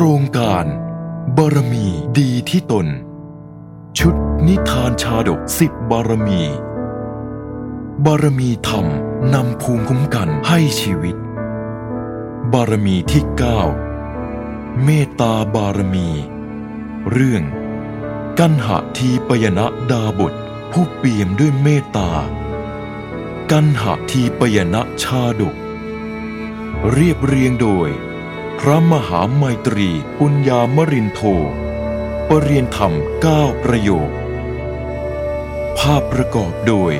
ครงการบารมีดีที่ตน ชุดนิทานชาดกสิบบารมี บารมีธรรมนำภูมิคุ้มกันให้ชีวิต บารมีที่เก้าเมตตาบารมี เรื่อง กันหะทีปยนะดาบทผู้เปี่ยมด้วยเมตตา กันหะทีปยนะชาดก เรียบเรียงโดย พระมหาไมตรีปุญญามรินโทปรเรียนธรรมเก้าประโยค ภาพประกอบโดย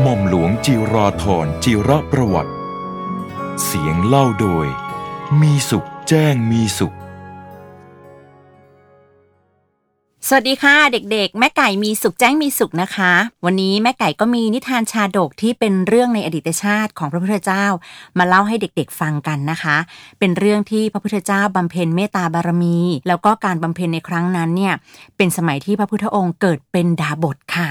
หม่อมหลวงจิราธรจิระประวัติ เสียงเล่าโดย มีสุขแจ้งมีสุข สวัสดีค่ะเด็กๆ แม่ไก่มีสุขแจ้งมีสุขนะคะ วันนี้แม่ไก่ก็มีนิทานชาดกที่เป็นเรื่องในอดีตชาติของพระพุทธเจ้า มาเล่าให้เด็กๆฟังกันนะคะ เป็นเรื่องที่พระพุทธเจ้าบำเพ็ญเมตตาบารมี แล้วก็การบำเพ็ญในครั้งนั้นเนี่ยเป็นสมัยที่พระพุทธองค์เกิดเป็นดาบทค่ะ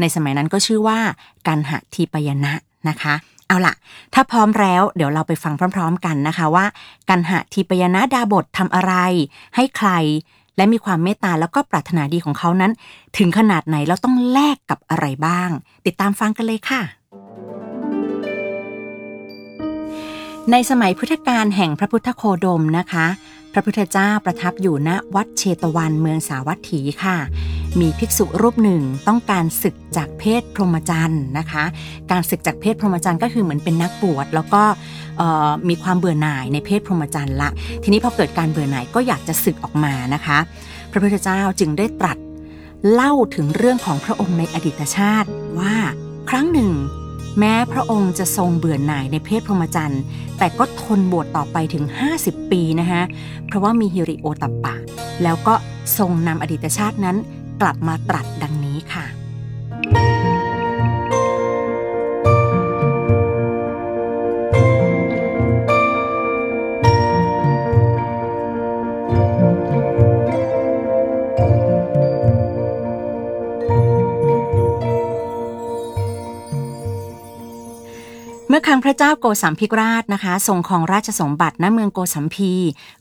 ในสมัยนั้นก็ชื่อว่าการหทีปยนะนะคะเอาล่ะ ถ้าพร้อมแล้วเดี๋ยวเราไปฟังพร้อม ๆ กันนะคะว่า กันหะทีปยนะดาบททำอะไร ให้ใคร และมีความเมตตาแล้วก็ปรารถนาดีของเขานั้น ถึงขนาดไหนแล้วต้องแลกกับอะไรบ้าง ติดตามฟังกันเลยค่ะ ในสมัยพุทธกาลแห่งพระพุทธโคดมนะคะ ระพุทธเจ้าประทับอยู่ณวัดเชตวันเมืองสาวัตถีค่ะ มีภิกษุรูปหนึ่งต้องการศึกจากเพศพรหมจรรย์นะคะ การศึกจากเพศพรหมจรรย์ก็คือเหมือนเป็นนักบวชแล้วก็มีความเบื่อหน่ายในเพศพรหมจรรย์ละ ทีนี้พอเกิดการเบื่อหน่ายก็อยากจะศึกออกมานะคะ พระพุทธเจ้าจึงได้ตรัสเล่าถึงเรื่องของพระองค์ในอดีตชาติว่าครั้งหนึ่ง แม้พระองค์จะทรงเบื่อหน่ายในเพศพรหมจรรย์ แต่ก็ทนบวชต่อไปถึง 50 ปีนะคะเพราะว่ามีฮิริโอตัปปะ แล้วก็ทรงนำอดีตชาตินั้นกลับมาตรัสดังนี้ค่ะ มื่อครั้งพระเจ้าโกสัมพิกราชนะคะทรงครองราชสมบัติณเมืองโกสัมพี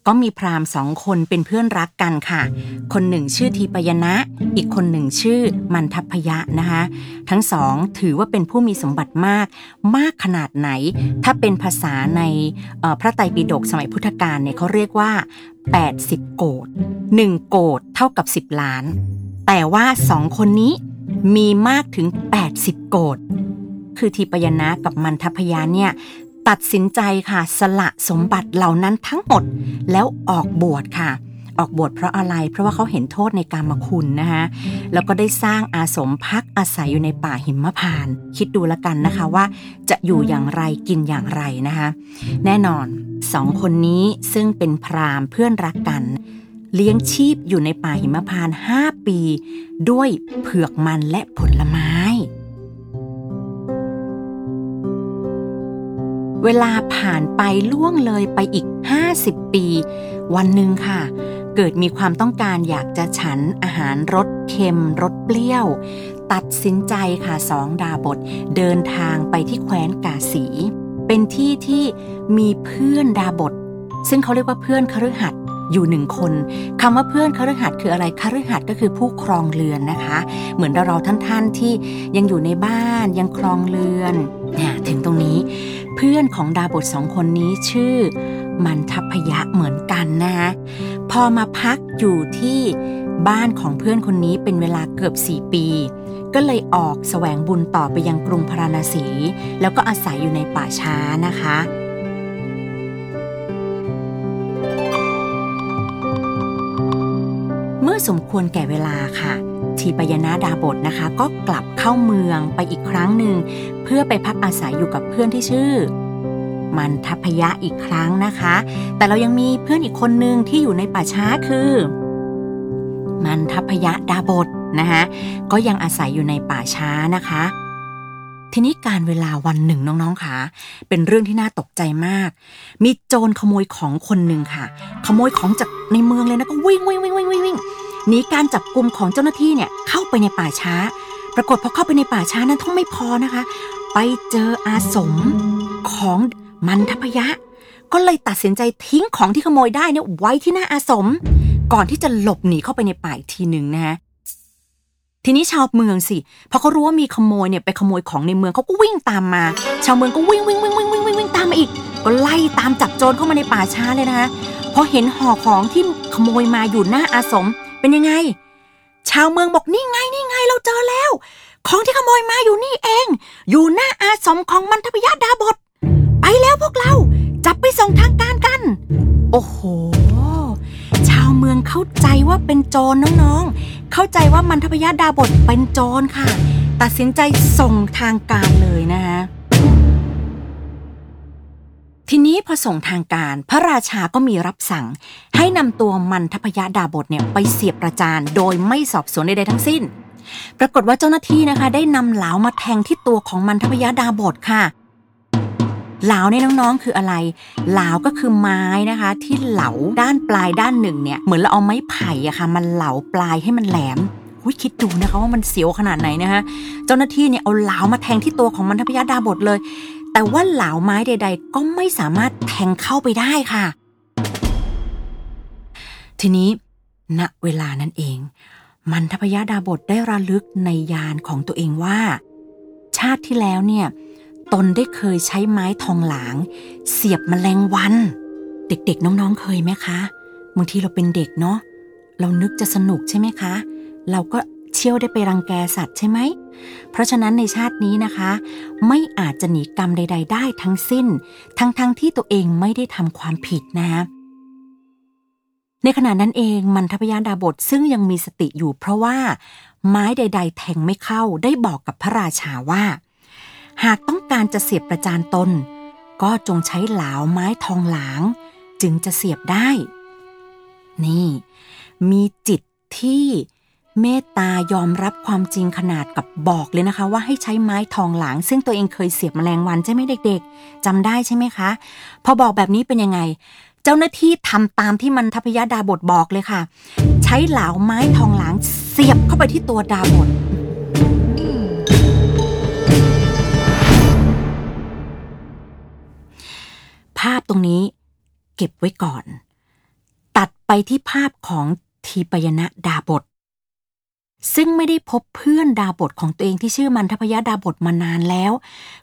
ก็มีพราหมณ์สองคนเป็นเพื่อนรักกันค่ะ คนหนึ่งชื่อทีปยนะ อีกคนหนึ่งชื่อมันทัพพยะนะคะ ทั้งสองถือว่าเป็นผู้มีสมบัติมาก มากขนาดไหน ถ้าเป็นภาษาในพระไตรปิฎกสมัยพุทธกาลเนี่ยเขาเรียกว่า 80 โกด1โกดเท่ากับ 10 ล้าน แต่ว่าสองคนนี้มีมากถึง 80 โกด คือทีปยนะกับมันทพยานเนี่ยตัดสินใจค่ะสละสมบัติเหล่านั้นทั้งหมดแล้วออกบวชค่ะ ออกบวชเพราะอะไร เพราะว่าเขาเห็นโทษในการมาคุณนะคะแล้วก็ได้สร้างอาสมพักอาศัยอยู่ในป่าหิมพาน คิดดูแล้วกันนะคะว่าจะอยู่อย่างไรกินอย่างไรนะคะแน่นอนสองคนนี้ซึ่งเป็นพราหมเพื่อนรักกัน เลี้ยงชีพอยู่ในป่าหิมพานห้าปี ด้วยเผือกมันและผลไม้ เวลาผ่านไปล่วงเลยไปอีก 50 ปี วันหนึ่งค่ะ เกิดมีความต้องการอยากจะฉันอาหารรสเค็มรสเปรี้ยว ตัดสินใจค่ะสองดาบท เดินทางไปที่แคว้นกาสี เป็นที่ที่มีเพื่อนดาบท ซึ่งเขาเรียกว่าเพื่อนคฤหัสถอยู่หนึ่งคนคำว่าเพื่อนคฤหัสถ์คืออะไรคฤหัสถ์ก็คือผู้ครองเรือนนะคะ เหมือนเราเราท่านๆที่ยังอยู่ในบ้านยังครองเรือนเนี่ยถึงตรงนี้ เพื่อนของดาบทสองคนนี้ชื่อ มันทัพยะเหมือนกันนะคะพอมาพักอยู่ที่บ้านของเพื่อนคนนี้เป็นเวลาเกือบสี่ปี ก็เลยออกแสวงบุญต่อไปยังกรุงพาราณสี แล้วก็อาศัยอยู่ในป่าช้านะคะเมื่อสมควรแก่เวลาค่ะ ทีปยนาดาบทนะคะ ก็กลับเข้าเมืองไปอีกครั้งหนึ่ง เพื่อไปพักอาศัยอยู่กับเพื่อนที่ชื่อ มันทัพยะอีกครั้งนะคะ แต่เรายังมีเพื่อนอีกคนหนึ่งที่อยู่ในป่าช้าคือ มันทัพยะดาบทนะคะก็ยังอาศัยอยู่ในป่าช้านะคะ ทีนี้การเวลาวันหนึ่งน้องๆค่ะเป็นเรื่องที่น่าตกใจมาก มีโจรขโมยของคนหนึ่งค่ะ ขโมยของจากในเมืองเลยนะก็วิ่งวิ่งวิ่งวิ่งวิ่ง หนีการจับกลุ่มของเจ้าหน้าที่เนี่ยเข้าไปในป่าช้า ปรากฏพอเข้าไปในป่าช้านั้นท้องไม่พอนะคะ ไปเจออาสมของมันทพยะ ก็เลยตัดสินใจทิ้งของที่ขโมยได้เนี่ยไว้ที่หน้าอาสม ก่อนที่จะหลบหนีเข้าไปในป่าอีกทีหนึ่งนะฮะทีนี้ชาวเมืองสิพอเขารู้ว่ามีขโมยเนี่ยไปขโมยของในเมืองเขาก็วิ่งตามมา ชาวเมืองก็วิ่งวิ่งวิ่งวิ่งวิ่งวิ่งวิ่งตามมาอีก ก็ไล่ตามจับโจรเข้ามาในป่าช้าเลยนะคะพอเห็นห่อของที่ขโมยมาอยู่หน้าอาสม เป็นยังไง ชาวเมืองบอกนี่ไงนี่ไงเราเจอแล้ว ของที่ขโมยมาอยู่นี่เอง อยู่หน้าอาสมของมันทพยาดาบท ไปแล้วพวกเรา จับไปส่งทางการกัน โอ้โห ชาวเมืองเข้าใจว่าเป็นโจรน้องๆ เข้าใจว่ามันทพยาดาบทเป็นโจรค่ะ ตัดสินใจส่งทางการเลยนะคะ ทีนี้พอส่งทางการพระราชาก็มีรับสั่ง ให้นำตัวมันทพยาดาบทเนี่ยไปเสียบประจานโดยไม่สอบสวนใดๆทั้งสิ้น ปรากฏว่าเจ้าหน้าที่นะคะ ได้นำเหลามาแทงที่ตัวของมันทพยาดาบทค่ะเหลาในน้องๆ คืออะไรเหลาก็คือไม้นะคะ ที่เหลาด้านปลายด้านหนึ่งเนี่ยเหมือนเราเอาไม้ไผ่อะค่ะ มันเหลาปลายให้มันแหลมหุยคิดดูนะคะว่ามันเสียวขนาดไหนนะคะเจ้าหน้าที่เนี่ยเอาเหลามาแทงที่ตัวของมันทพยาดาบทเลย แต่ว่าเหลาไม้ใด ๆ ก็ไม่สามารถแทงเข้าไปได้ค่ะ ทีนี้ ณเวลานั้นเอง มันทพยาดาบทได้ระลึกในยานของตัวเองว่า ชาติที่แล้วเนี่ยตนได้เคยใช้ไม้ทองหลาง เสียบมแมลงวัน เด็กๆน้องๆเคยไหมคะบางทีเราเป็นเด็กเนาะเรานึกจะสนุกใช่ไหมคะ เราก็ เชี่ยวได้ไปรังแกสัตว์ใช่ไหม เพราะฉะนั้นในชาตินี้นะคะ ไม่อาจจะหนีกรรมใด ๆ ได้ทั้งสิ้น ทั้งๆทที่ตัวเองไม่ได้ทำความผิดนะในขณะนั้นเองมันทพยาดาบทซึ่งยังมีสติอยู่ เพราะว่าไม้ใด ๆ แทงไม่เข้าได้บอกกับพระราชาว่า หากต้องการจะเสียบประจานตน ก็จงใช้เหลาไม้ทองหลาง จึงจะเสียบได้ นี่ มีจิตที่ เมตตายอมรับความจริงขนาดกับบอกเลยนะคะ ว่าให้ใช้ไม้ทองหลาง ซึ่งตัวเองเคยเสียบแมลงวันใช่ไหมเด็ก ๆจำได้ใช่ไหมคะ พอบอกแบบนี้เป็นยังไง เจ้าหน้าที่ทำตามที่มันทพยาดาบทบอกเลยค่ะ ใช้เหลาไม้ทองหลางเสียบเข้าไปที่ตัวดาบทภาพตรงนี้เก็บไว้ก่อน ตัดไปที่ภาพของทีปยนะดาบท ซึ่งไม่ได้พบเพื่อนดาบทของตัวเองที่ชื่อมันทพยาดาบทมานานแล้ว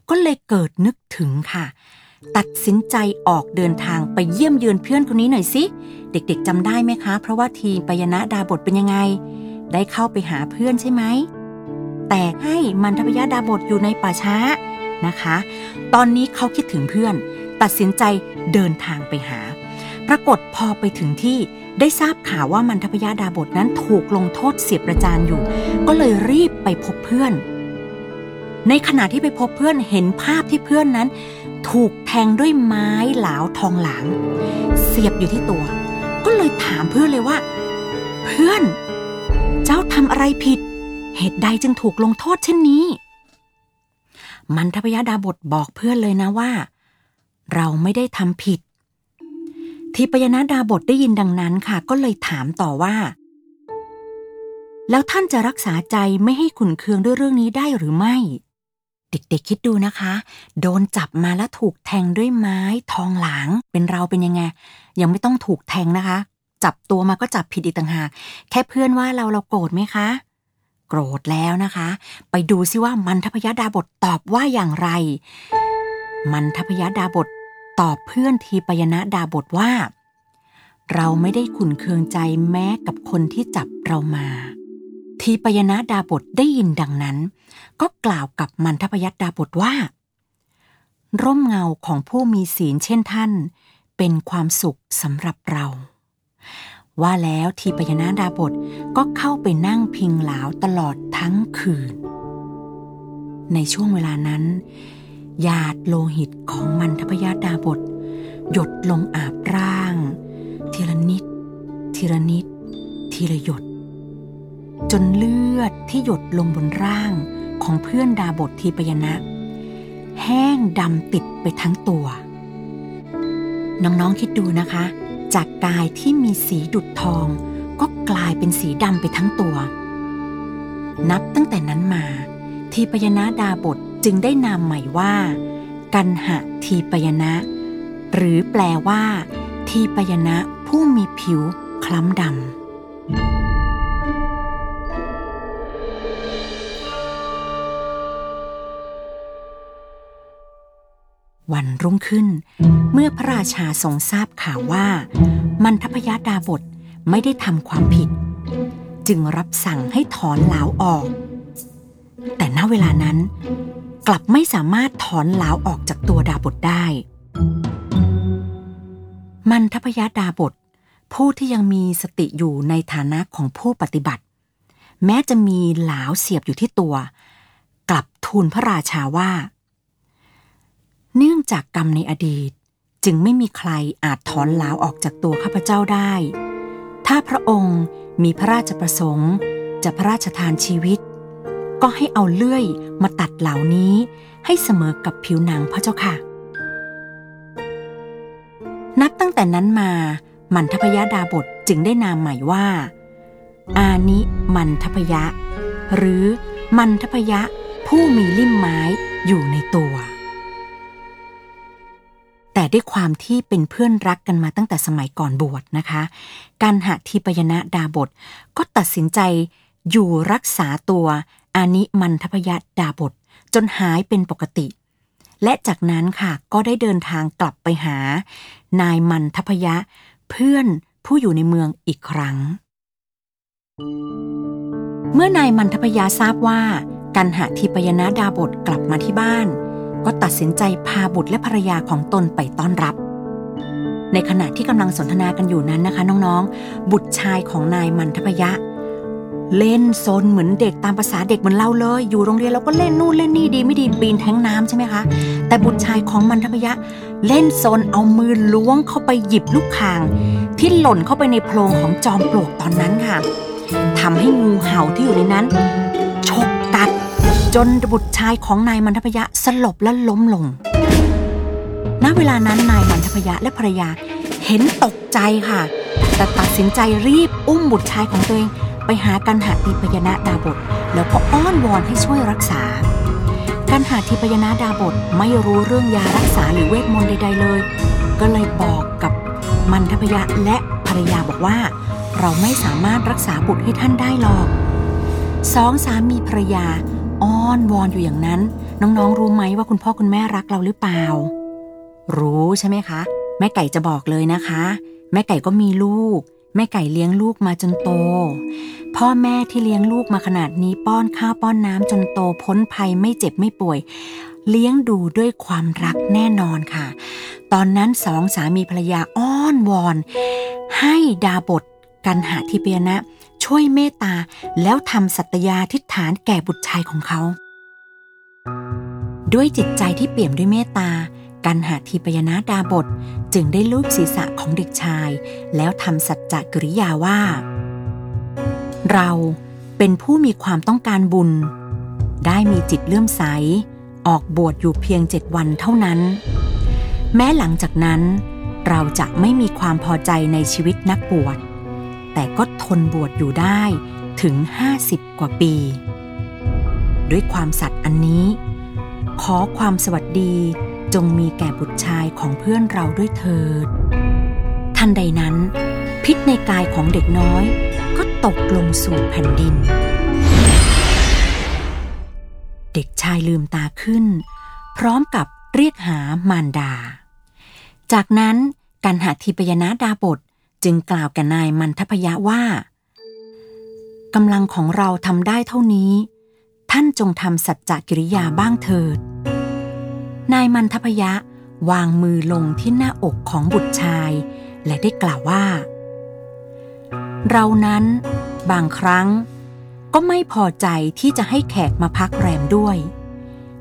ก็เลยเกิดนึกถึงค่ะ ตัดสินใจออกเดินทางไปเยี่ยมเยือนเพื่อนคนนี้หน่อยสิ เด็กๆจำได้ไหมคะ เพราะว่าทีปยนะดาบทเป็นยังไง ได้เข้าไปหาเพื่อนใช่ไหม แต่ให้มันทพยาดาบทอยู่ในป่าช้านะคะ ตอนนี้เขาคิดถึงเพื่อน ตัดสินใจเดินทางไปหา ปรากฏพอไปถึงที่ ได้ทราบข่าวว่ามันทพยาดาบทนั้นถูกลงโทษเสียประจานอยู่ ก็เลยรีบไปพบเพื่อน ในขณะที่ไปพบเพื่อนเห็นภาพที่เพื่อนนั้น ถูกแทงด้วยไม้หลาวทองหลาง เสียบอยู่ที่ตัว ก็เลยถามเพื่อนเลยว่า เพื่อน เจ้าทำอะไรผิด เหตุใดจึงถูกลงโทษเช่นนี้ มันทพยาดาบทบอกเพื่อนเลยนะว่า เราไม่ได้ทำผิด ทีปยนาดาบทได้ยินดังนั้นค่ะ ก็เลยถามต่อว่า แล้วท่านจะรักษาใจไม่ให้ขุนเคืองด้วยเรื่องนี้ได้หรือไม่ เด็กๆคิดดูนะคะ โดนจับมาแล้วถูกแทงด้วยไม้ทองหลางเป็นเราเป็นยังไง ยังไม่ต้องถูกแทงนะคะ จับตัวมาก็จับผิดอีกต่างหากแค่เพื่อนว่าเราเราโกรธไหมคะ โกรธแล้วนะคะ ไปดูซิว่ามันทพยดาบทตอบว่าอย่างไร มันทพยดาบท ตอบเพื่อนทีปยนะดาบทว่า เราไม่ได้ขุนเคืองใจแม้กับคนที่จับเรามา ทีปยนะดาบทได้ยินดังนั้น ก็กล่าวกับมันทพยัดดาบทว่า ร่มเงาของผู้มีศีลเช่นท่าน เป็นความสุขสำหรับเรา ว่าแล้วทีปยนาดาบทก็เข้าไปนั่งพิงหลาวตลอดทั้งคืน ในช่วงเวลานั้น หยาดโลหิตของมันทพยาดาบท หยดลงอาบร่าง ทีละนิด ทีละนิด ทีละหยด จนเลือดที่หยดลงบนร่างของเพื่อนดาบททีปยนะ แห้งดำติดไปทั้งตัว น้องๆคิดดูนะคะ จากกายที่มีสีดุดทอง ก็กลายเป็นสีดำไปทั้งตัว นับตั้งแต่นั้นมาทีปยนะดาบท จึงได้นามใหม่ว่า กันหะทีปยนะ หรือแปลว่า ทีปยนะผู้มีผิวคล้ำดำวันรุ่งขึ้น เมื่อพระราชาทรงทราบข่าวว่า มันทพยดาบทไม่ได้ทำความผิด จึงรับสั่งให้ถอนหลาวออก แต่ณเวลานั้น กลับไม่สามารถถอนหลาวออกจากตัวดาบทได้ มันทพยดาบท ผู้ที่ยังมีสติอยู่ในฐานะของผู้ปฏิบัติ แม้จะมีหลาวเสียบอยู่ที่ตัว กลับทูลพระราชาว่า เนื่องจากกรรมในอดีตจึงไม่มีใครอาจถอนหลาวออกจากตัวข้าพเจ้าได้ ถ้าพระองค์มีพระราชประสงค์ จะพระราชทานชีวิต ก็ให้เอาเลื่อยมาตัดเหล่านี้ให้เสมอกับผิวหนังพระเจ้าค่ะ นับตั้งแต่นั้นมามันทพยดาบทจึงได้นามใหม่ว่า อานิมันทพยะ หรือมันทพยะผู้มีลิ่มไม้อยู่ในตัว แต่ด้วยความที่เป็นเพื่อนรักกันมาตั้งแต่สมัยก่อนบวชนะคะ การหาทีปยนะดาบทก็ตัดสินใจอยู่รักษาตัว อานิมันทพยดาบทจนหายเป็นปกติ และจากนั้นค่ะก็ได้เดินทางกลับไปหา นายมันทพยะ เพื่อนผู้อยู่ในเมืองอีกครั้ง เมื่อนายมันทพยาทราบว่าการหาทีปยนะดาบทกลับมาที่บ้าน ก็ตัดสินใจพาบุตรและภรรยาของตนไปต้อนรับ ในขณะที่กำลังสนทนากันอยู่นั้นนะคะน้องๆ บุตรชายของนายมันทพยะ เล่นโซนเหมือนเด็กตามภาษาเด็กเหมือนเราเลย อยู่โรงเรียนเราก็เล่นนู่นเล่นนี่ดีไม่ดีปีนแทงน้ำใช่ไหมคะ แต่บุตรชายของมันทพยะ เล่นโซนเอามือล้วงเข้าไปหยิบลูกคาง ที่หล่นเข้าไปในโพรงของจอมปลวกตอนนั้นค่ะทำให้งูเห่าที่อยู่ในนั้นชกกัด จนบุตรชายของนายมันทพยะสลบและล้มลง ณเวลานั้นนายมันทพยะและภรรยาเห็นตกใจค่ะ แต่ตัดสินใจรีบอุ้มบุตรชายของตัวเอง ไปหากันหาทีพยนะดาบทแล้วก็อ้อนวอนให้ช่วยรักษา กันหาทีพยนะดาบทไม่รู้เรื่องยารักษาหรือเวทมนต์ใด ๆ เลย ก็เลยบอกกับมันทพยะและภรรยาบอกว่า เราไม่สามารถรักษาบุตรให้ท่านได้หรอกสองสามีภรรยาอ้อนวอนอยู่อย่างนั้น น้องๆรู้ไหมว่าคุณพ่อคุณแม่รักเราหรือเปล่า รู้ใช่ไหมคะ แม่ไก่จะบอกเลยนะคะ แม่ไก่ก็มีลูก แม่ไก่เลี้ยงลูกมาจนโต พ่อแม่ที่เลี้ยงลูกมาขนาดนี้ป้อนข้าวป้อนน้ำจนโตพ้นภัยไม่เจ็บไม่ป่วย เลี้ยงดูด้วยความรักแน่นอนค่ะ ตอนนั้นสองสามีภรรยาอ้อนวอน ให้ดาบทกันหาทิเปียนะ ช่วยเมตตาแล้วทำสัตยาทิฏฐานแก่บุตรชายของเขา ด้วยจิตใจที่เปี่ยมด้วยเมตตา กันหาทีปยนาดาบทจึงได้ลูบศีรษะของเด็กชาย แล้วทำสัจจกริยาว่า เราเป็นผู้มีความต้องการบุญ ได้มีจิตเลื่อมใส ออกบวชอยู่เพียงเจ็ดวันเท่านั้น แม้หลังจากนั้น เราจะไม่มีความพอใจในชีวิตนักบวช แต่ก็ทนบวชอยู่ได้ถึง 50 กว่าปี ด้วยความสัตย์อันนี้ ขอความสวัสดี จงมีแก่บุตรชายของเพื่อนเราด้วยเถิด ทันใดนั้น พิษในกายของเด็กน้อยก็ตกลงสู่แผ่นดิน เด็กชายลืมตาขึ้น พร้อมกับเรียกหามารดา จากนั้นการหาทีปยนาดาบทจึงกล่าวแก่นายมันทพยะว่ากำลังของเราทำได้เท่านี้ ท่านจงทำสัจจกิริยาบ้างเถิด นายมันทพยะวางมือลงที่หน้าอกของบุตรชาย และได้กล่าวว่า เรานั้นบางครั้งก็ไม่พอใจที่จะให้แขกมาพักแรมด้วย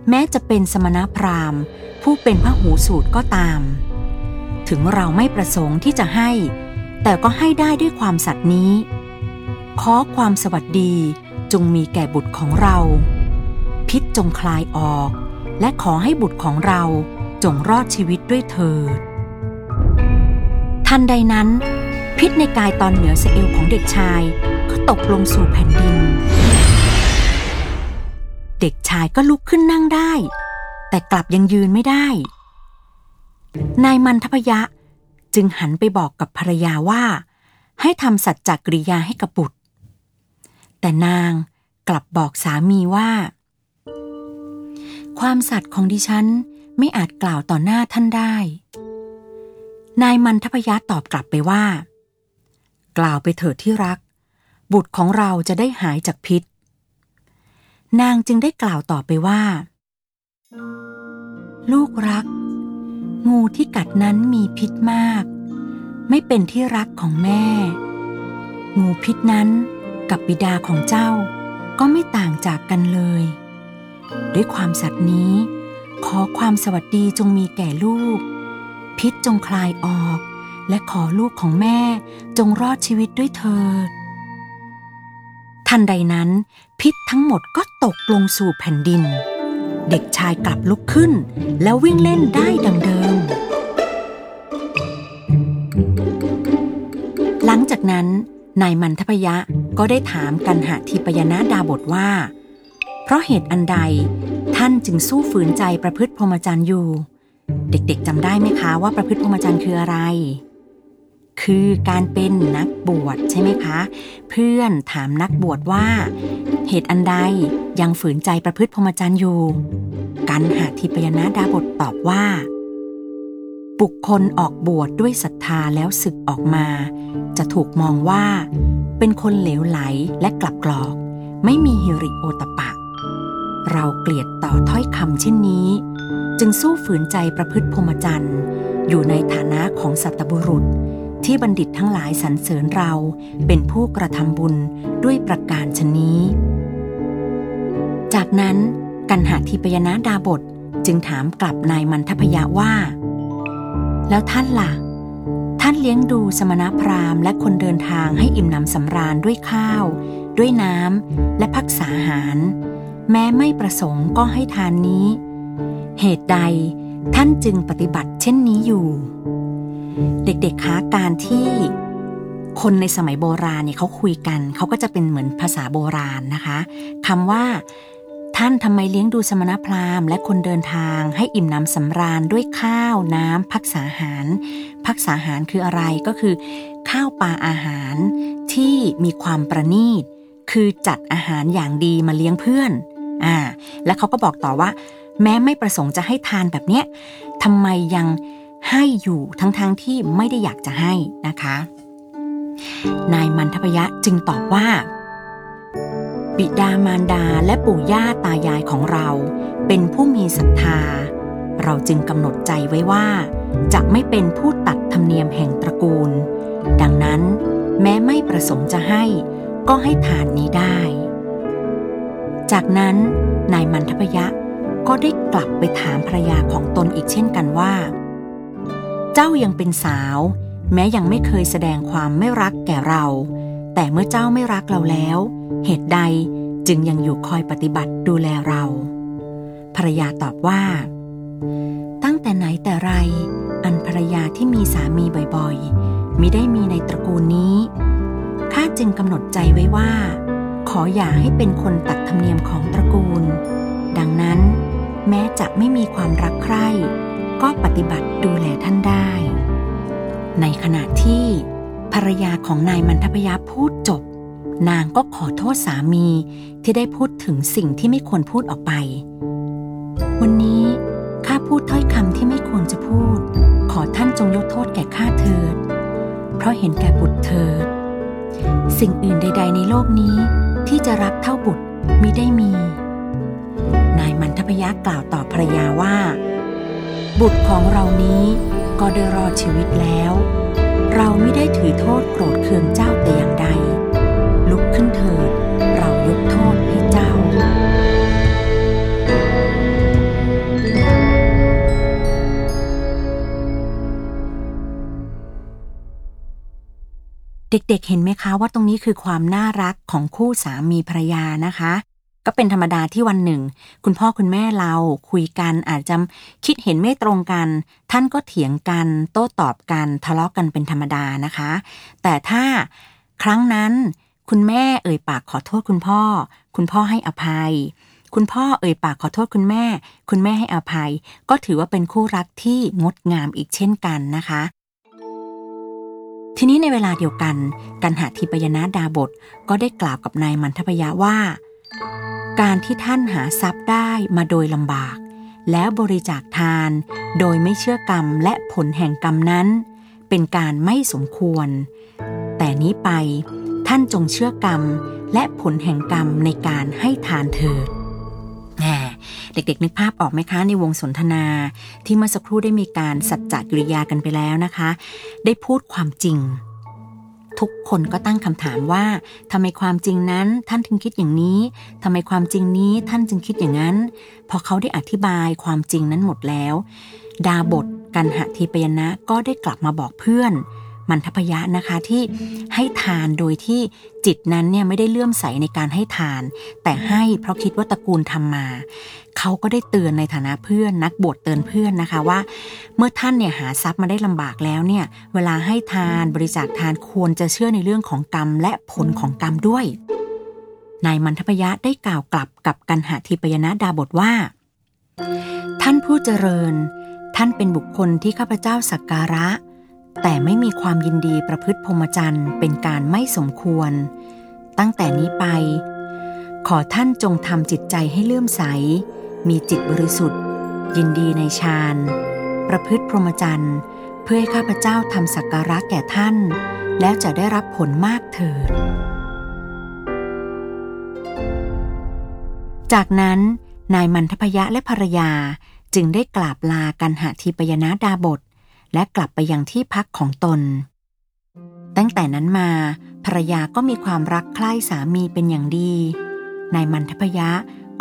แม้จะเป็นสมณพราหมณ์ ผู้เป็นพระหูสูตรก็ตาม ถึงเราไม่ประสงค์ที่จะให้ แต่ก็ให้ได้ด้วยความสัตย์นี้ ขอความสวัสดีจงมีแก่บุตรของเรา พิษจงคลายออก และขอให้บุตรของเราจงรอดชีวิตด้วยเถิดทันใดนั้น พิษในกายตอนเหนือเสเอลของเด็กชาย ก็ตกลงสู่แผ่นดิน เด็กชายก็ลุกขึ้นนั่งได้ แต่กลับยังยืนไม่ได้ นายมันทพยะจึงหันไปบอกกับภรรยาว่า ให้ทำสัจจกริยาให้กับบุตร แต่นางกลับบอกสามีว่า ความสัตย์ของดิฉันไม่อาจกล่าวต่อหน้าท่านได้ นายมันทพยะตอบกลับไปว่า กล่าวไปเถิดที่รัก บุตรของเราจะได้หายจากพิษ นางจึงได้กล่าวต่อไปว่า ลูกรัก งูที่กัดนั้นมีพิษมาก ไม่เป็นที่รักของแม่ งูพิษนั้นกับบิดาของเจ้าก็ไม่ต่างจากกันเลย ด้วยความสัตย์นี้ ขอความสวัสดีจงมีแก่ลูก พิษจงคลายออก และขอลูกของแม่จงรอดชีวิตด้วยเถิดทันใดนั้น พิษทั้งหมดก็ตกลงสู่แผ่นดิน เด็กชายกลับลุกขึ้น แล้ววิ่งเล่นได้ดังเดิม หลังจากนั้นนายมันทพยะก็ได้ถามกันหาทิปยนาดาบทว่า เพราะเหตุอันใดท่านจึงสู้ฝืนใจประพฤติพรหมจรรย์อยู่ เด็กๆจำได้ไหมคะว่าประพฤติพรหมจรรย์คืออะไร คือการเป็นนักบวชใช่ไหมคะ เพื่อนถามนักบวชว่า เหตุอันใดยังฝืนใจประพฤติพรหมจรรย์อยู่ กันหาทิปยนาดาบทตอบว่าบุคคลออกบวชดด้วยศรัทธาแล้วศึกออกมา จะถูกมองว่า เป็นคนเหลวไหลและกลับกรอก ไม่มีฮิริโอตปะ เราเกลียดต่อถ้อยคำเช่นนี้ จึงสู้ฝืนใจประพฤติพรหมจรรย์อยู่ในฐานะของสัตบุรุษ ที่บัณฑิตทั้งหลายสรรเสริญเราเป็นผู้กระทำบุญด้วยประการชนนี้ จากนั้นกันหาทิปยนาดาบทจึงถามกลับนายมันทพยะว่า แล้วท่านล่ะ ท่านเลี้ยงดูสมณพราหมณ์และคนเดินทางให้อิ่มหนำสำราญด้วยข้าว ด้วยน้ำและพักษาหาร แม้ไม่ประสงค์ก็ให้ทานนี้ เหตุใดท่านจึงปฏิบัติเช่นนี้อยู่ เด็กๆคะการที่คนในสมัยโบราณเนี่ยเขาคุยกัน เขาก็จะเป็นเหมือนภาษาโบราณนะคะคำว่าท่านทำไมเลี้ยงดูสมณพราหมณ์และคนเดินทางให้อิ่มหนำสำราญด้วยข้าวน้ำพักษาหาร พักษาหารคืออะไรก็คือ ข้าวปลาอาหารที่มีความประณีต คือจัดอาหารอย่างดีมาเลี้ยงเพื่อน อ่า แล้วเขาก็บอกต่อว่า แม้ไม่ประสงค์จะให้ทานแบบเนี้ยทำไมยังให้อยู่ทั้งๆทที่ไม่ได้อยากจะให้นะคะ นายมันทพยะจึงตอบว่า บิดามารดาและปู่ย่าตายายของเรา เป็นผู้มีศรัทธา เราจึงกำหนดใจไว้ว่า จะไม่เป็นผู้ตัดธรรมเนียมแห่งตระกูล ดังนั้น แม้ไม่ประสงค์จะให้ ก็ให้ทานนี้ได้ จากนั้นนายมันทพยะก็ได้กลับไปถามภรรยาของตนอีกเช่นกันว่า เจ้ายังเป็นสาว แม้ยังไม่เคยแสดงความไม่รักแก่เรา แต่เมื่อเจ้าไม่รักเราแล้ว เหตุใดจึงยังอยู่คอยปฏิบัติดูแลเรา ภรรยาตอบว่า ตั้งแต่ไหนแต่ไร อันภรรยาที่มีสามีบ่อยๆมิได้มีในตระกูลนี้ข้าจึงกำหนดใจไว้ว่า ขออย่าให้เป็นคนตัดธรรมเนียมของตระกูล ดังนั้น แม้จะไม่มีความรักใคร่ก็ปฏิบัติดูแลท่านได้ ในขณะที่ภรรยาของนายมันทพยาพูดจบ นางก็ขอโทษสามีที่ได้พูดถึงสิ่งที่ไม่ควรพูดออกไป วันนี้ข้าพูดถ้อยคำที่ไม่ควรจะพูด ขอท่านจงยกโทษแก่ข้าเถิด เพราะเห็นแก่บุตรเถิด สิ่งอื่นใด ๆ ในโลกนี้ ที่จะรักเท่าบุตรมิได้มี นายมันทพยักกล่าวต่อภรรยาว่า บุตรของเรานี้ก็ได้รอดชีวิตแล้ว เราไม่ได้ถือโทษโกรธเคืองเจ้าแต่อย่าง เด็กๆ เห็นไหมคะว่าตรงนี้คือความน่ารักของคู่สามีภรรยานะคะ ก็เป็นธรรมดาที่วันหนึ่ง คุณพ่อคุณแม่เราคุยกันอาจจะคิดเห็นไม่ตรงกัน ท่านก็เถียงกันโต้ตอบกันทะเลาะกกันเป็นธรรมดานะคะ แต่ถ้าครั้งนั้นคุณแม่เอ่ยปากขอโทษคุณพ่อ คุณพ่อให้อภัย คุณพ่อเอ่ยปากขอโทษคุณแม่ คุณแม่ให้อภัย ก็ถือว่าเป็นคู่รักที่งดงามอีกเช่นกันนะคะ ทีนี้ในเวลาเดียวกันกันหาทิปยนาดาบทก็ได้กล่าวกับนายมันทพยะว่า การที่ท่านหาทรัพย์ได้มาโดยลำบาก แล้วบริจาคทาน โดยไม่เชื่อกรรมและผลแห่งกรรมนั้น เป็นการไม่สมควร แต่นี้ไปท่านจงเชื่อกรรมและผลแห่งกรรมในการให้ทานเถิด เด็กๆนึกภาพออกไหมคะ ในวงสนทนา ที่เมื่อสักครู่ได้มีการสัจจกิริยากันไปแล้วนะคะ ได้พูดความจริง ทุกคนก็ตั้งคำถามว่าทำไมความจริงนั้นท่านถึงคิดอย่างนี้ทำไมความจริงนี้ท่านจึงคิดอย่างนั้น พอเขาได้อธิบายความจริงนั้นหมดแล้ว ดาบทกันหะทีปยนะก็ได้กลับมาบอกเพื่อน มันทพยะนะคะที่ให้ทานโดยที่จิตนั้นเนี่ยไม่ได้เลื่อมใสในการให้ทาน แต่ให้เพราะคิดว่าตระกูลทำมา เขาก็ได้เตือนในฐานะเพื่อนนักบวชเตือนเพื่อนนะคะว่า เมื่อท่านเนี่ยหาทรัพย์มาได้ลำบากแล้วเนี่ยเวลาให้ทานบริจาคทานควรจะเชื่อในเรื่องของกรรมและผลของกรรมด้วยนายมันทพยะได้กล่าวกลับกับกันหาทีปยนะดาบทว่า ท่านผู้เจริญ ท่านเป็นบุคคลที่ข้าพเจ้าสักการะ แต่ไม่มีความยินดีประพฤติพรหมจรรย์เป็นการไม่สมควร ตั้งแต่นี้ไป ขอท่านจงทำจิตใจให้เลื่อมใส มีจิตบริสุทธิ์ ยินดีในฌานประพฤติพรหมจรรย์เพื่อให้ข้าพเจ้าทำสักการะแก่ท่าน แล้วจะได้รับผลมากเถิด จากนั้น นายมันทพยะและภรรยาจึงได้กราบลากันหาทีปยนาดาบท และกลับไปยังที่พักของตน ตั้งแต่นั้นมาภรรยาก็มีความรักใคร่สามีเป็นอย่างดี นายมันทพยะ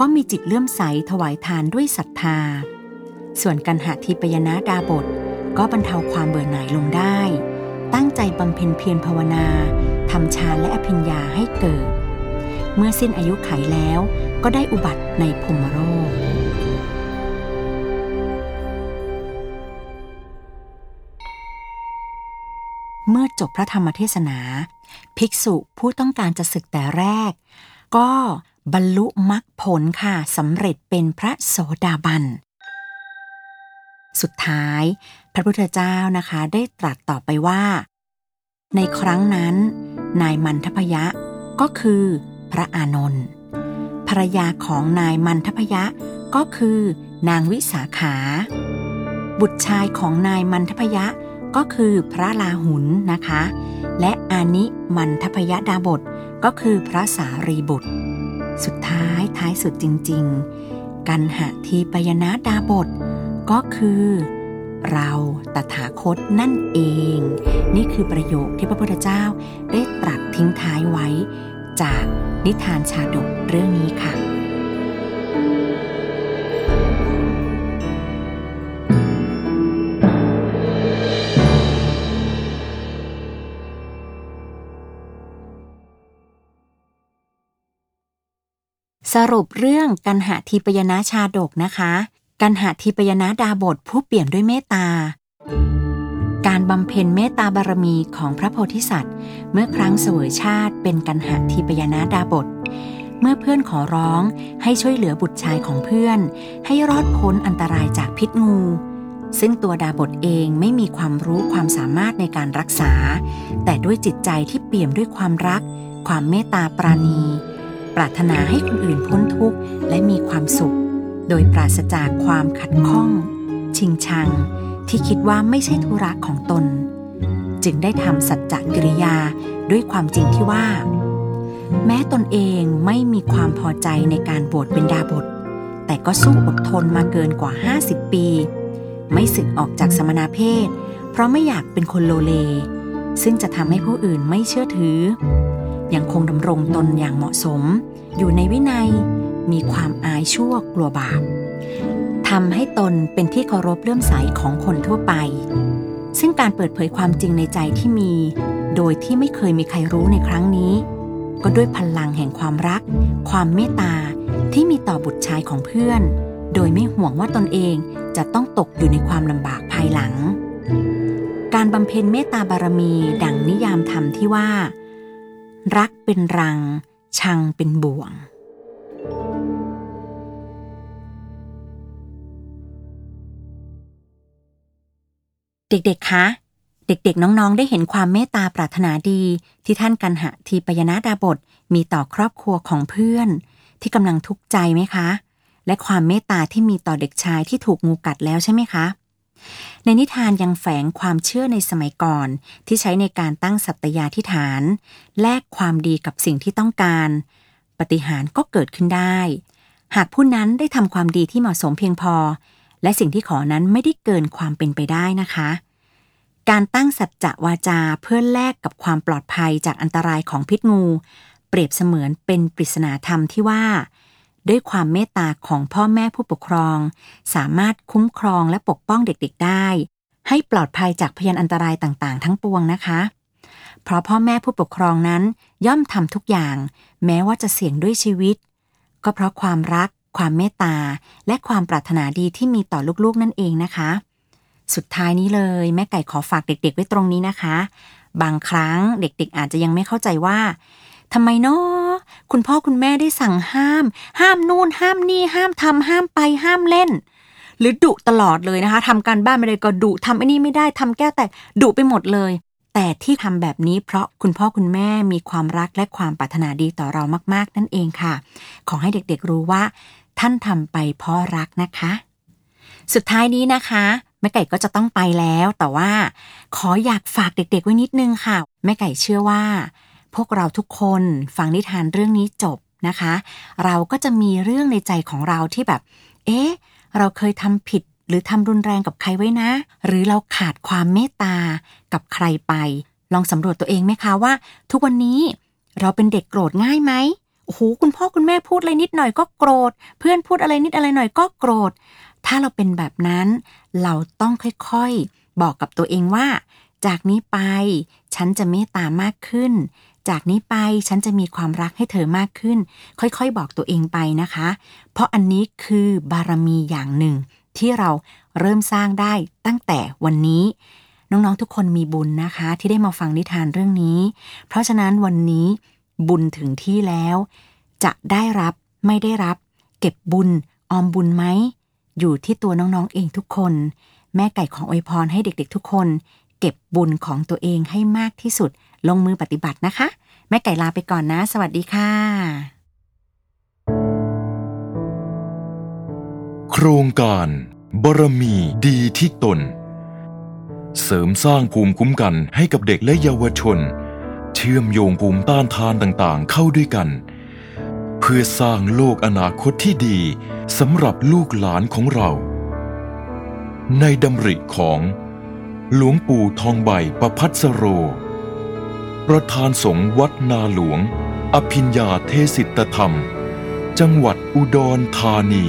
ก็มีจิตเลื่อมใสถวายทานด้วยศรัทธา ส่วนกันหาทีปยนะดาบทก็บรรเทาความเบื่อหน่ายลงได้ ตั้งใจบำเพ็ญเพียรภาวนาทำฌานและอภิญญาให้เกิด เมื่อสิ้นอายุไขแล้วก็ได้อุบัติในภมโรค เมื่อจบพระธรรมเทศนา ภิกษุผู้ต้องการจะศึกแต่แรก ก็บรรลุมรรคผลค่ะสำเร็จเป็นพระโสดาบัน สุดท้าย พระพุทธเจ้านะคะได้ตรัสต่อไปว่า ในครั้งนั้น นายมันทพยะก็คือพระอานนท์ภรรยาของนายมันทพยะก็คือนางวิสาขา บุตรชายของนายมันทพยะ ก็คือพระลาหุนนะคะ และอานิมันทพยดาบทก็คือพระสารีบุตร สุดท้ายท้ายสุดจริง ๆ กันหะทีปยนาดาบท ก็คือ เราตถาคตนั่นเอง นี่คือประโยคที่พระพุทธเจ้าได้ตรัสทิ้งท้ายไว้ จากนิทานชาดกเรื่องนี้ค่ะ สรุปเรื่องกันหาทีปยนาชาดกนะคะ กันหาทีปยนาดาบทผู้เปี่ยมด้วยเมตตา การบำเพ็ญเมตตาบารมีของพระโพธิสัตว์ เมื่อครั้งเสวยชาติเป็นกันหาทีปยนาดาบท เมื่อเพื่อนขอร้องให้ช่วยเหลือบุตรชายของเพื่อน ให้รอดพ้นอันตรายจากพิษงู ซึ่งตัวดาบทเองไม่มีความรู้ความสามารถในการรักษา แต่ด้วยจิตใจที่เปี่ยมด้วยความรัก ความเมตตาปราณี ปรารถนาให้คนอื่นพ้นทุกข์และมีความสุข โดยปราศจากความขัดข้อง ชิงชัง ที่คิดว่าไม่ใช่ธุระของตน จึงได้ทำสัจจกิริยาด้วยความจริงที่ว่า แม้ตนเองไม่มีความพอใจในการบวชเป็นดาบท แต่ก็สู้อดทนมาเกินกว่า 50 ปี ไม่สึกออกจากสมณเพศ เพราะไม่อยากเป็นคนโลเล ซึ่งจะทำให้ผู้อื่นไม่เชื่อถือ ยังคงดำรงตนอย่างเหมาะสม อยู่ในวินัย มีความอายชั่วกลัวบาปทำให้ตนเป็นที่เคารพเลื่อมใสของคนทั่วไป ซึ่งการเปิดเผยความจริงในใจที่มี โดยที่ไม่เคยมีใครรู้ในครั้งนี้ ก็ด้วยพลังแห่งความรัก ความเมตตาที่มีต่อบุตรชายของเพื่อน โดยไม่ห่วงว่าตนเองจะต้องตกอยู่ในความลำบากภายหลัง การบำเพ็ญเมตตาบารมีดังนิยามธรรมที่ว่า รักเป็นรัง ชังเป็นบ่วง เด็กๆ คะ เด็กๆ น้องๆ ได้เห็นความเมตตาปรารถนาดีที่ท่านกันหะทีปยนาดาบทมีต่อครอบครัวของเพื่อน ที่กำลังทุกข์ใจไหมคะ และความเมตตาที่มีต่อเด็กชายที่ถูกงูกัดแล้วใช่ไหมคะ ในนิทานยังแฝงความเชื่อในสมัยก่อนที่ใช้ในการตั้งสัตยาธิฐาน แลกความดีกับสิ่งที่ต้องการ ปฏิหารก็เกิดขึ้นได้ หากผู้นั้นได้ทำความดีที่เหมาะสมเพียงพอ และสิ่งที่ขอนั้นไม่ได้เกินความเป็นไปได้นะคะ การตั้งสัจจะวาจาเพื่อแลกกับความปลอดภัยจากอันตรายของพิษงู เปรียบเสมือนเป็นปริศนาธรรมที่ว่า ด้วยความเมตตาของพ่อแม่ผู้ปกครอง สามารถคุ้มครองและปกป้องเด็กๆได้ ให้ปลอดภัยจากพยานอันตรายต่างๆ ทั้งปวงนะคะ เพราะพ่อแม่ผู้ปกครองนั้นย่อมทำทุกอย่าง แม้ว่าจะเสี่ยงด้วยชีวิต ก็เพราะความรัก ความเมตตา และความปรารถนาดีที่มีต่อลูกๆนั่นเองนะคะ สุดท้ายนี้เลยแม่ไก่ขอฝากเด็ก ๆ ไว้ตรงนี้นะคะ บางครั้งเด็กๆอาจจะยังไม่เข้าใจว่า ทำไมเนาะคุณพ่อคุณแม่ได้สั่งห้าม ห้ามนู่น ห้ามนี่ ห้ามทำห้ามไปห้ามเล่น หรือดุตลอดเลยนะคะทำการบ้านไม่ได้ก็ดุทำไอ้นี่ไม่ได้ทำแก้วแตกดุไปหมดเลย แต่ที่ทำแบบนี้เพราะคุณพ่อคุณแม่มีความรักและความปรารถนาดีต่อเรามาก ๆ นั่นเองค่ะ ขอให้เด็กๆรู้ว่า ท่านทำไปเพราะรักนะคะ สุดท้ายนี้นะคะแม่ไก่ก็จะต้องไปแล้วแต่ว่า ขออยากฝากเด็กๆไว้นิดนึงค่ะแม่ไก่เชื่อว่า พวกเราทุกคนฟังนิทานเรื่องนี้จบนะคะ เราก็จะมีเรื่องในใจของเราที่แบบ เอ๊ะ เราเคยทำผิดหรือทำรุนแรงกับใครไว้นะ หรือเราขาดความเมตตากับใครไป ลองสำรวจตัวเองไหมคะว่า ทุกวันนี้เราเป็นเด็กโกรธง่ายไหมโอ้โหคุณพ่อคุณแม่พูดอะไรนิดหน่อยก็โกรธ เพื่อนพูดอะไรนิดอะไรหน่อยก็โกรธ ถ้าเราเป็นแบบนั้น เราต้องค่อยๆ บอกกับตัวเองว่า จากนี้ไป ฉันจะเมตตามากขึ้น จากนี้ไปฉันจะมีความรักให้เธอมากขึ้น ค่อยๆบอกตัวเองไปนะคะ เพราะอันนี้คือบารมีอย่างหนึ่ง ที่เราเริ่มสร้างได้ตั้งแต่วันนี้ น้องๆทุกคนมีบุญนะคะ ที่ได้มาฟังนิทานเรื่องนี้ เพราะฉะนั้นวันนี้บุญถึงที่แล้ว จะได้รับไม่ได้รับ เก็บบุญออมบุญไหมอยู่ที่ตัวน้องๆเองทุกคน แม่ไก่ของอวยพรให้เด็กๆทุกคน เก็บบุญของตัวเองให้มากที่สุด ลงมือปฏิบัตินะคะ แม่ไก่ลาไปก่อนนะ สวัสดีค่ะ โครงการบารมีดีที่ตน เสริมสร้างภูมิคุ้มกันให้กับเด็กและเยาวชน เชื่อมโยงภูมิต้านทานต่างๆ เข้าด้วยกัน เพื่อสร้างโลกอนาคตที่ดีสำหรับลูกหลานของเรา ในดำริของหลวงปู่ทองใบประพัสโร ประธานสงฆ์วัดนาหลวง อภิญญาเทศิตธรรม จังหวัดอุดรธานี